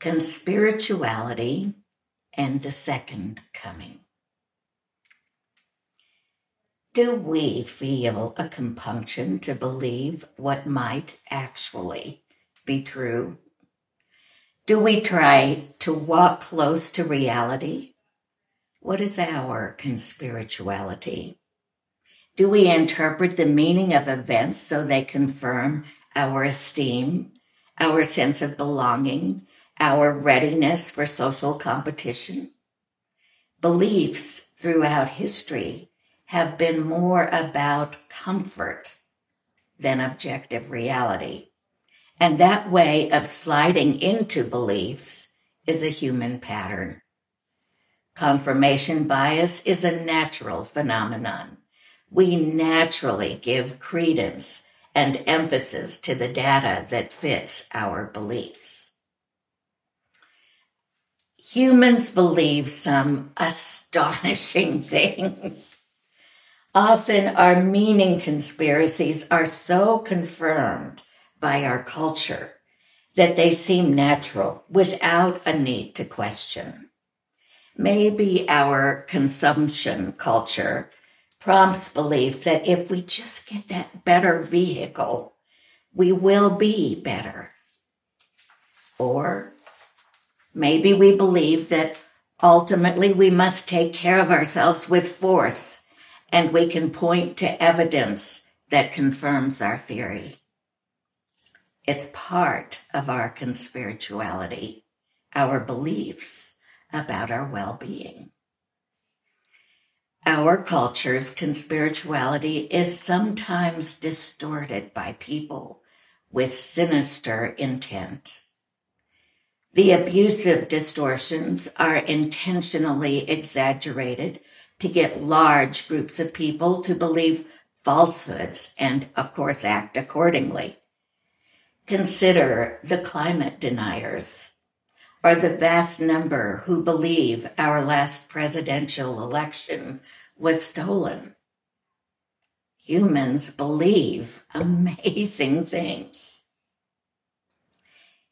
conspirituality and the second coming. Do we feel a compunction to believe what might actually be true? Do we try to walk close to reality? What is our conspirituality? Do we interpret the meaning of events so they confirm our esteem, our sense of belonging, our readiness for social competition? Beliefs throughout history have been more about comfort than objective reality. And that way of sliding into beliefs is a human pattern. Confirmation bias is a natural phenomenon. We naturally give credence and emphasis to the data that fits our beliefs. Humans believe some astonishing things. Often our meaning conspiracies are so confirmed by our culture that they seem natural without a need to question. Maybe our consumption culture prompts belief that if we just get that better vehicle, we will be better. Or maybe we believe that ultimately we must take care of ourselves with force and we can point to evidence that confirms our theory. It's part of our conspirituality, our beliefs about our well-being. Our culture's conspirituality is sometimes distorted by people with sinister intent. The abusive distortions are intentionally exaggerated to get large groups of people to believe falsehoods and, of course, act accordingly. Consider the climate deniers or the vast number who believe our last presidential election was stolen. Humans believe amazing things.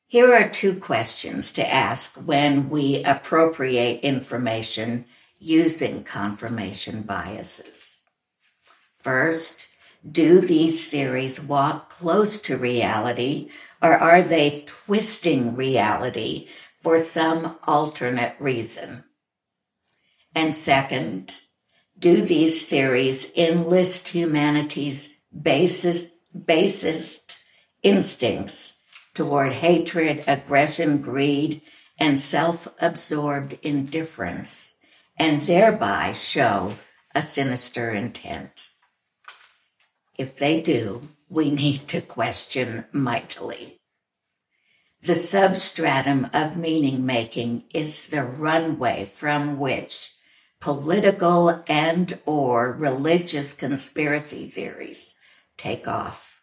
Here are two questions to ask when we appropriate information using confirmation biases. First, do these theories walk close to reality or are they twisting reality for some alternate reason. And second, do these theories enlist humanity's basest, basest instincts toward hatred, aggression, greed, and self-absorbed indifference, and thereby show a sinister intent? If they do, we need to question mightily. The substratum of meaning making is the runway from which political and or religious conspiracy theories take off.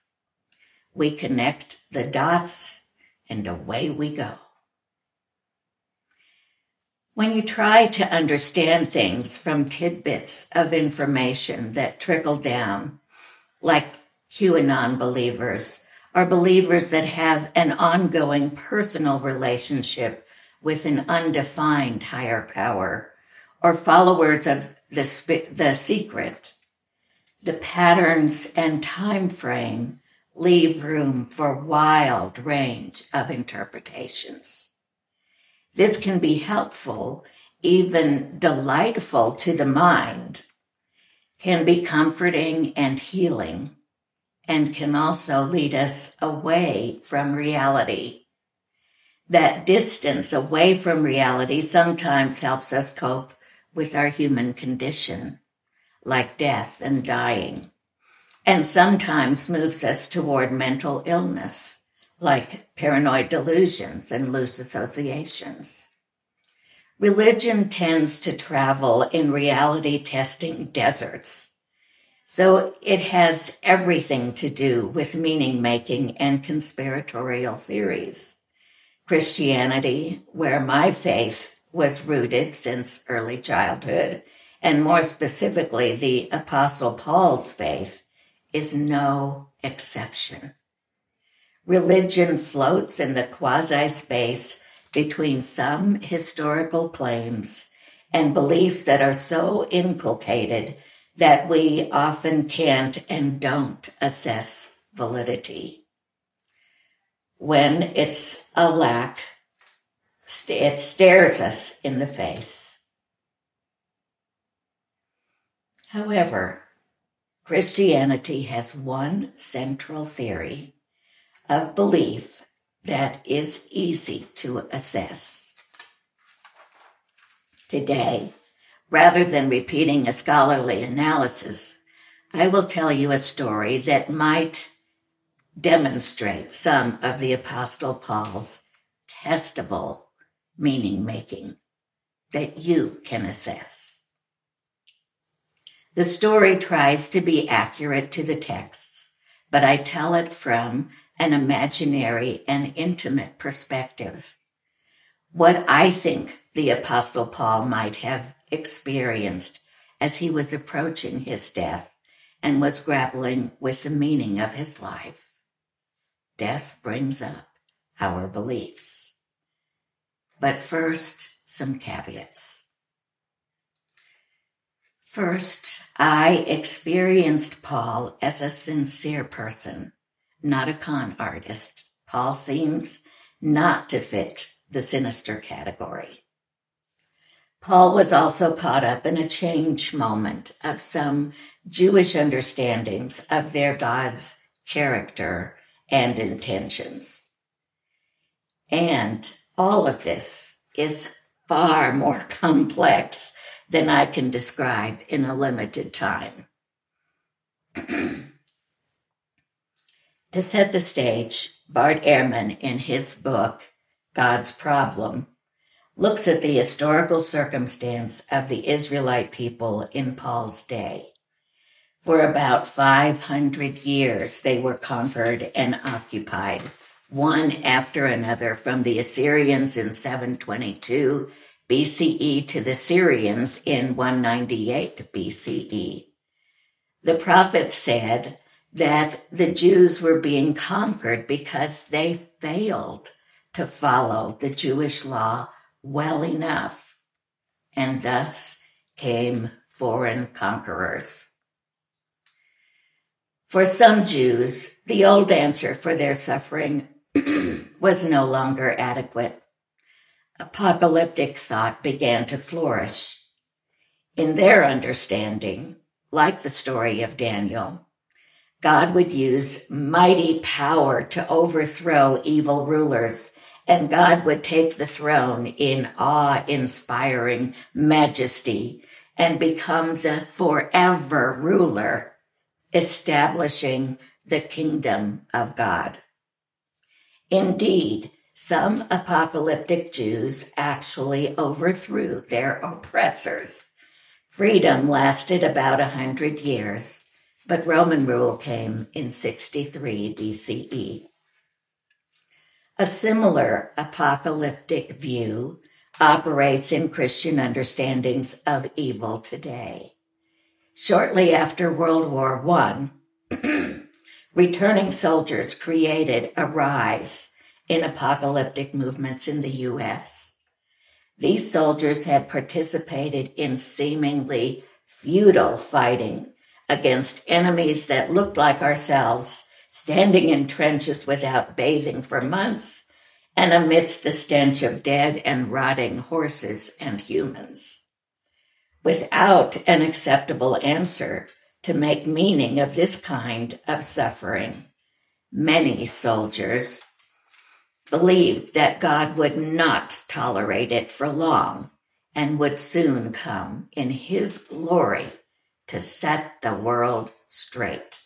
We connect the dots and away we go. When you try to understand things from tidbits of information that trickle down, like QAnon believers are believers that have an ongoing personal relationship with an undefined higher power or followers of the, the secret. The patterns and time frame leave room for wild range of interpretations. This can be helpful, even delightful to the mind, can be comforting and healing and can also lead us away from reality. That distance away from reality sometimes helps us cope with our human condition, like death and dying, and sometimes moves us toward mental illness, like paranoid delusions and loose associations. Religion tends to travel in reality testing deserts so it has everything to do with meaning making and conspiratorial theories. Christianity, where my faith was rooted since early childhood, and more specifically, the Apostle Paul's faith, is no exception. Religion floats in the quasi space between some historical claims and beliefs that are so inculcated that we often can't and don't assess validity. When it's a lack, it stares us in the face. However, Christianity has one central theory of belief that is easy to assess. Today, rather than repeating a scholarly analysis, I will tell you a story that might demonstrate some of the Apostle Paul's testable meaning making that you can assess. The story tries to be accurate to the texts, but I tell it from an imaginary and intimate perspective. What I think the apostle Paul might have experienced as he was approaching his death and was grappling with the meaning of his life. Death brings up our beliefs. But first, some caveats. First, I experienced Paul as a sincere person not a con artist. Paul seems not to fit the sinister category. Paul was also caught up in a change moment of some Jewish understandings of their God's character and intentions. And all of this is far more complex than I can describe in a limited time. To set the stage, Bart Ehrman, in his book, God's Problem, looks at the historical circumstance of the Israelite people in Paul's day. For about 500 years, they were conquered and occupied, one after another, from the Assyrians in 722 BCE to the Syrians in 198 BCE. The prophet said, that the Jews were being conquered because they failed to follow the Jewish law well enough, and thus came foreign conquerors. For some Jews, the old answer for their suffering was no longer adequate. Apocalyptic thought began to flourish. In their understanding, like the story of Daniel, God would use mighty power to overthrow evil rulers, and God would take the throne in awe inspiring majesty and become the forever ruler, establishing the kingdom of God. Indeed, some apocalyptic Jews actually overthrew their oppressors. Freedom lasted about a hundred years but Roman rule came in 63 BCE. A similar apocalyptic view operates in Christian understandings of evil today. Shortly after World War I, returning soldiers created a rise in apocalyptic movements in the U.S. These soldiers had participated in seemingly futile fighting against enemies that looked like ourselves, standing in trenches without bathing for months, and amidst the stench of dead and rotting horses and humans. Without an acceptable answer to make meaning of this kind of suffering, many soldiers believed that God would not tolerate it for long and would soon come in his glory to set the world straight.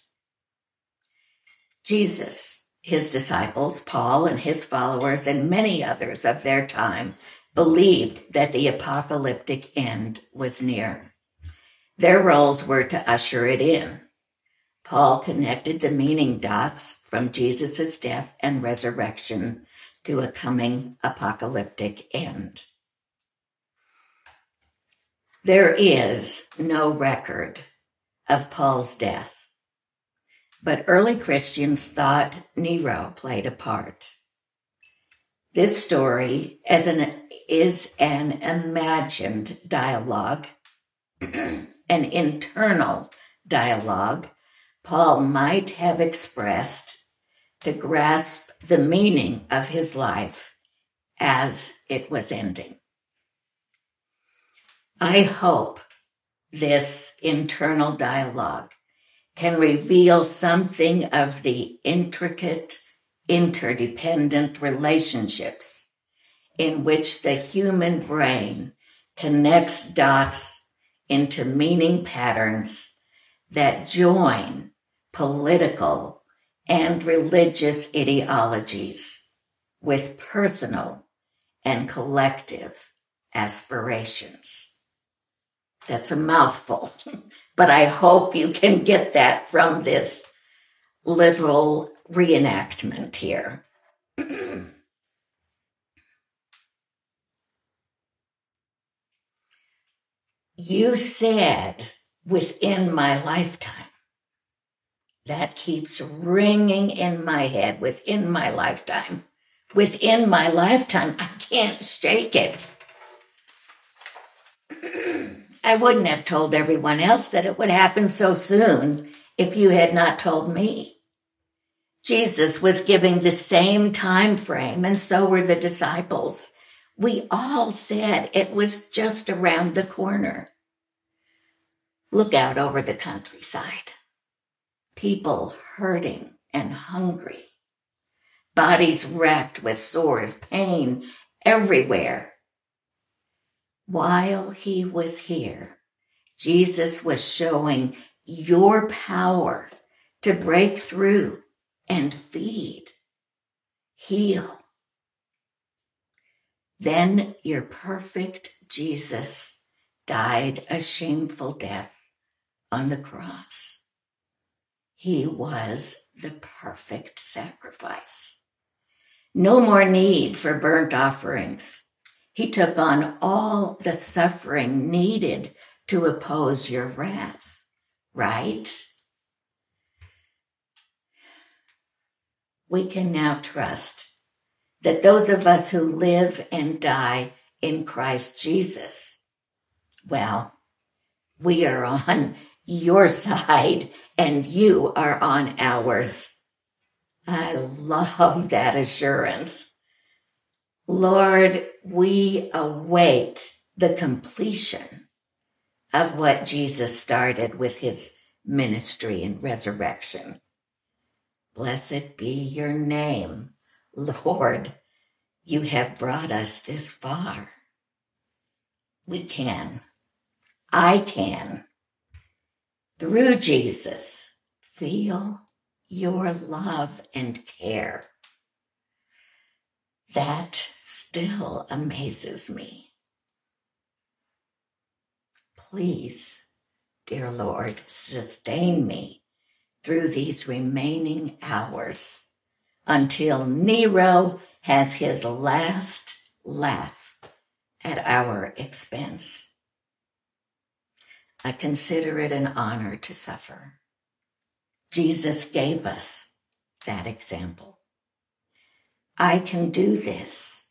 Jesus, his disciples, Paul and his followers, and many others of their time believed that the apocalyptic end was near. Their roles were to usher it in. Paul connected the meaning dots from Jesus' death and resurrection to a coming apocalyptic end. There is no record of Paul's death, but early Christians thought Nero played a part. This story an, is an imagined dialogue, an internal dialogue Paul might have expressed to grasp the meaning of his life as it was ending. I hope this internal dialogue can reveal something of the intricate, interdependent relationships in which the human brain connects dots into meaning patterns that join political and religious ideologies with personal and collective aspirations. That's a mouthful, but I hope you can get that from this literal reenactment here. you said within my lifetime. That keeps ringing in my head within my lifetime. Within my lifetime, I can't shake it. I wouldn't have told everyone else that it would happen so soon if you had not told me. Jesus was giving the same time frame, and so were the disciples. We all said it was just around the corner. Look out over the countryside. People hurting and hungry. Bodies racked with sores, pain everywhere. While he was here, Jesus was showing your power to break through and feed, heal. Then your perfect Jesus died a shameful death on the cross. He was the perfect sacrifice. No more need for burnt offerings. He took on all the suffering needed to oppose your wrath, right? We can now trust that those of us who live and die in Christ Jesus, well, we are on your side and you are on ours. I love that assurance. Lord, we await the completion of what Jesus started with his ministry and resurrection. Blessed be your name, Lord. You have brought us this far. We can. I can through Jesus, feel your love and care. That still amazes me. Please, dear Lord, sustain me through these remaining hours until Nero has his last laugh at our expense. I consider it an honor to suffer. Jesus gave us that example. I can do this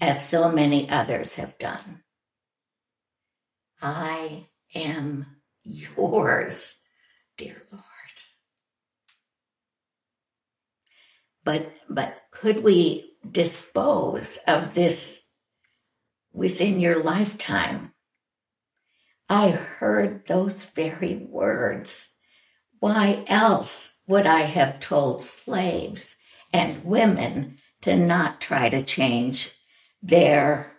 as so many others have done. I am yours, dear Lord. But, but could we dispose of this within your lifetime? I heard those very words. Why else would I have told slaves and women to not try to change their,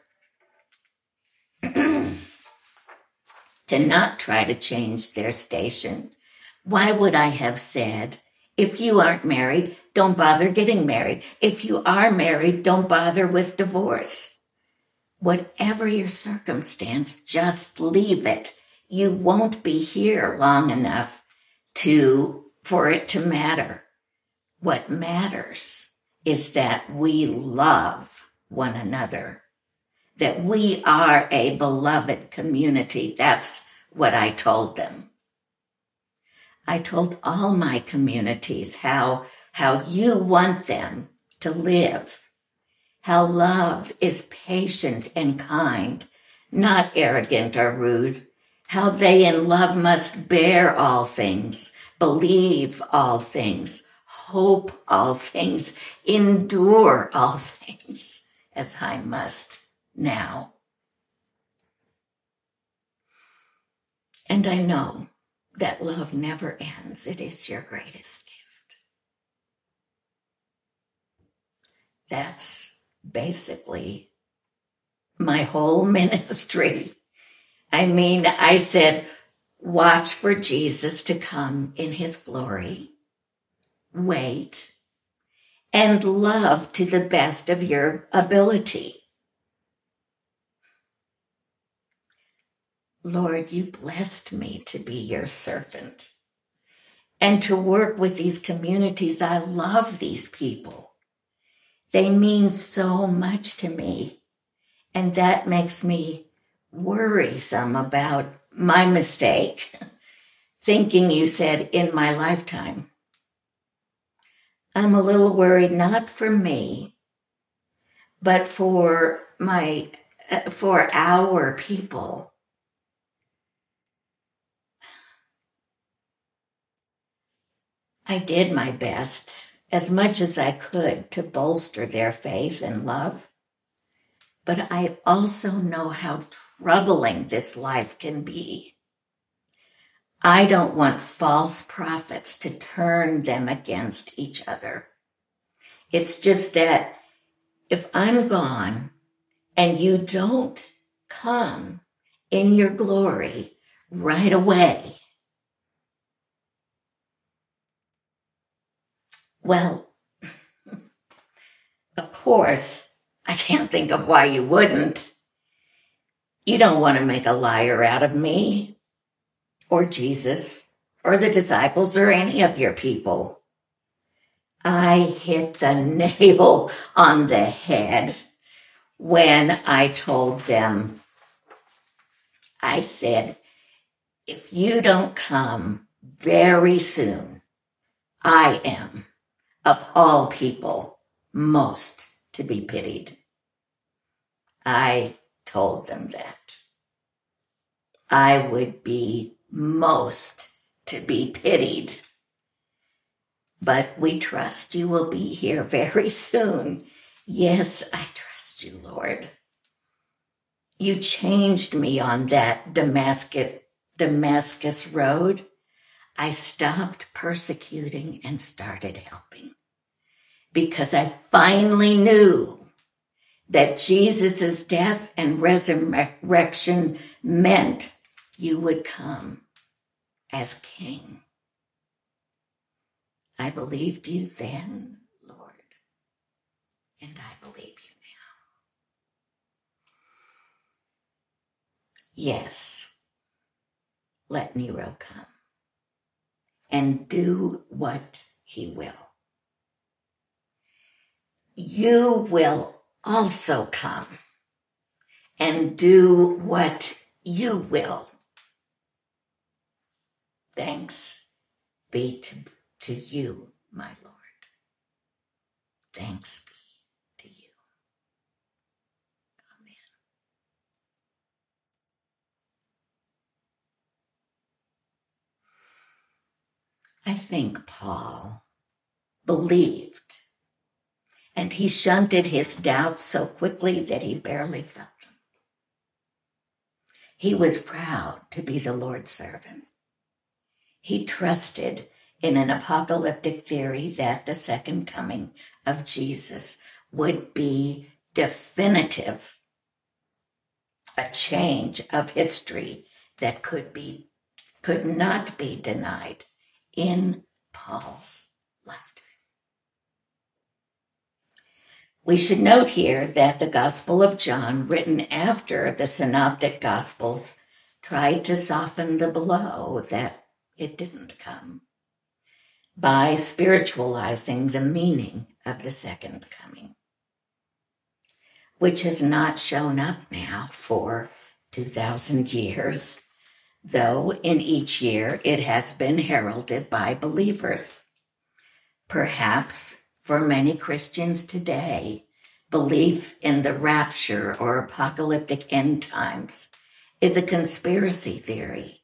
to not try to change their station? Why would I have said, if you aren't married, don't bother getting married. If you are married, don't bother with divorce. Whatever your circumstance, just leave it. You won't be here long enough to, for it to matter. What matters is that we love one another, that we are a beloved community. That's what I told them. I told all my communities how, how you want them to live how love is patient and kind, not arrogant or rude, how they in love must bear all things, believe all things, hope all things, endure all things, as I must now. And I know that love never ends. It is your greatest gift. That's basically my whole ministry. I mean, I said, watch for Jesus to come in his glory. Wait and love to the best of your ability. Lord, you blessed me to be your servant and to work with these communities. I love these people. They mean so much to me. And that makes me worrisome about my mistake, thinking you said in my lifetime. I'm a little worried, not for me, but for my, uh, for our people. I did my best, as much as I could, to bolster their faith and love. But I also know how troubling this life can be. I don't want false prophets to turn them against each other. It's just that if I'm gone and you don't come in your glory right away, Well, of course, I can't think of why you wouldn't. You don't want to make a liar out of me, or Jesus, or the disciples, or any of your people. I hit the nail on the head when I told them, I said, if you don't come very soon, I am of all people most to be pitied. I told them that. I would be most to be pitied. But we trust you will be here very soon. Yes, I trust you, Lord. You changed me on that Damascus, Damascus road. I stopped persecuting and started helping because I finally knew that Jesus' death and resurrection meant you would come as king. I believed you then, Lord, and I believe you now. Yes, let Nero come and do what he will you will also come and do what you will. Thanks be to, to you, my Lord. Thanks be to you. Amen. I think Paul believed and he shunted his doubts so quickly that he barely felt them. He was proud to be the Lord's servant. He trusted in an apocalyptic theory that the second coming of Jesus would be definitive, a change of history that could be could not be denied in Paul's We should note here that the Gospel of John, written after the Synoptic Gospels, tried to soften the blow that it didn't come by spiritualizing the meaning of the second coming, which has not shown up now for 2,000 years, though in each year it has been heralded by believers. Perhaps for many Christians today, belief in the rapture or apocalyptic end times is a conspiracy theory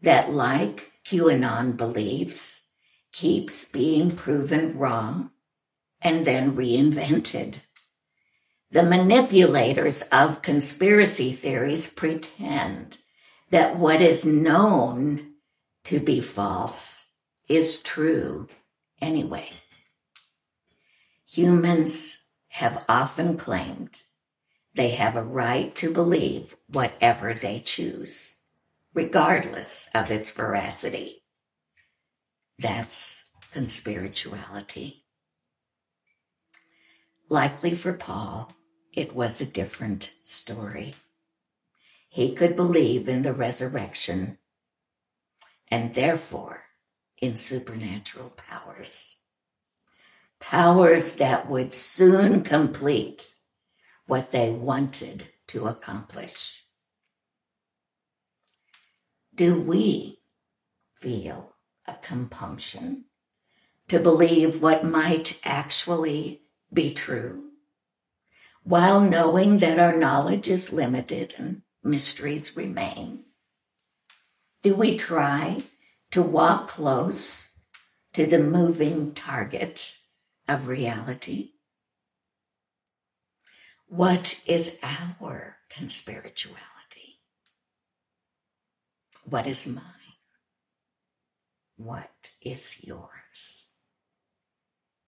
that, like QAnon beliefs, keeps being proven wrong and then reinvented. The manipulators of conspiracy theories pretend that what is known to be false is true anyway. Humans have often claimed they have a right to believe whatever they choose, regardless of its veracity. That's conspirituality. Likely for Paul, it was a different story. He could believe in the resurrection and therefore in supernatural powers. Powers that would soon complete what they wanted to accomplish. Do we feel a compunction to believe what might actually be true, while knowing that our knowledge is limited and mysteries remain? Do we try to walk close to the moving target of reality? What is our conspirituality? What is mine? What is yours?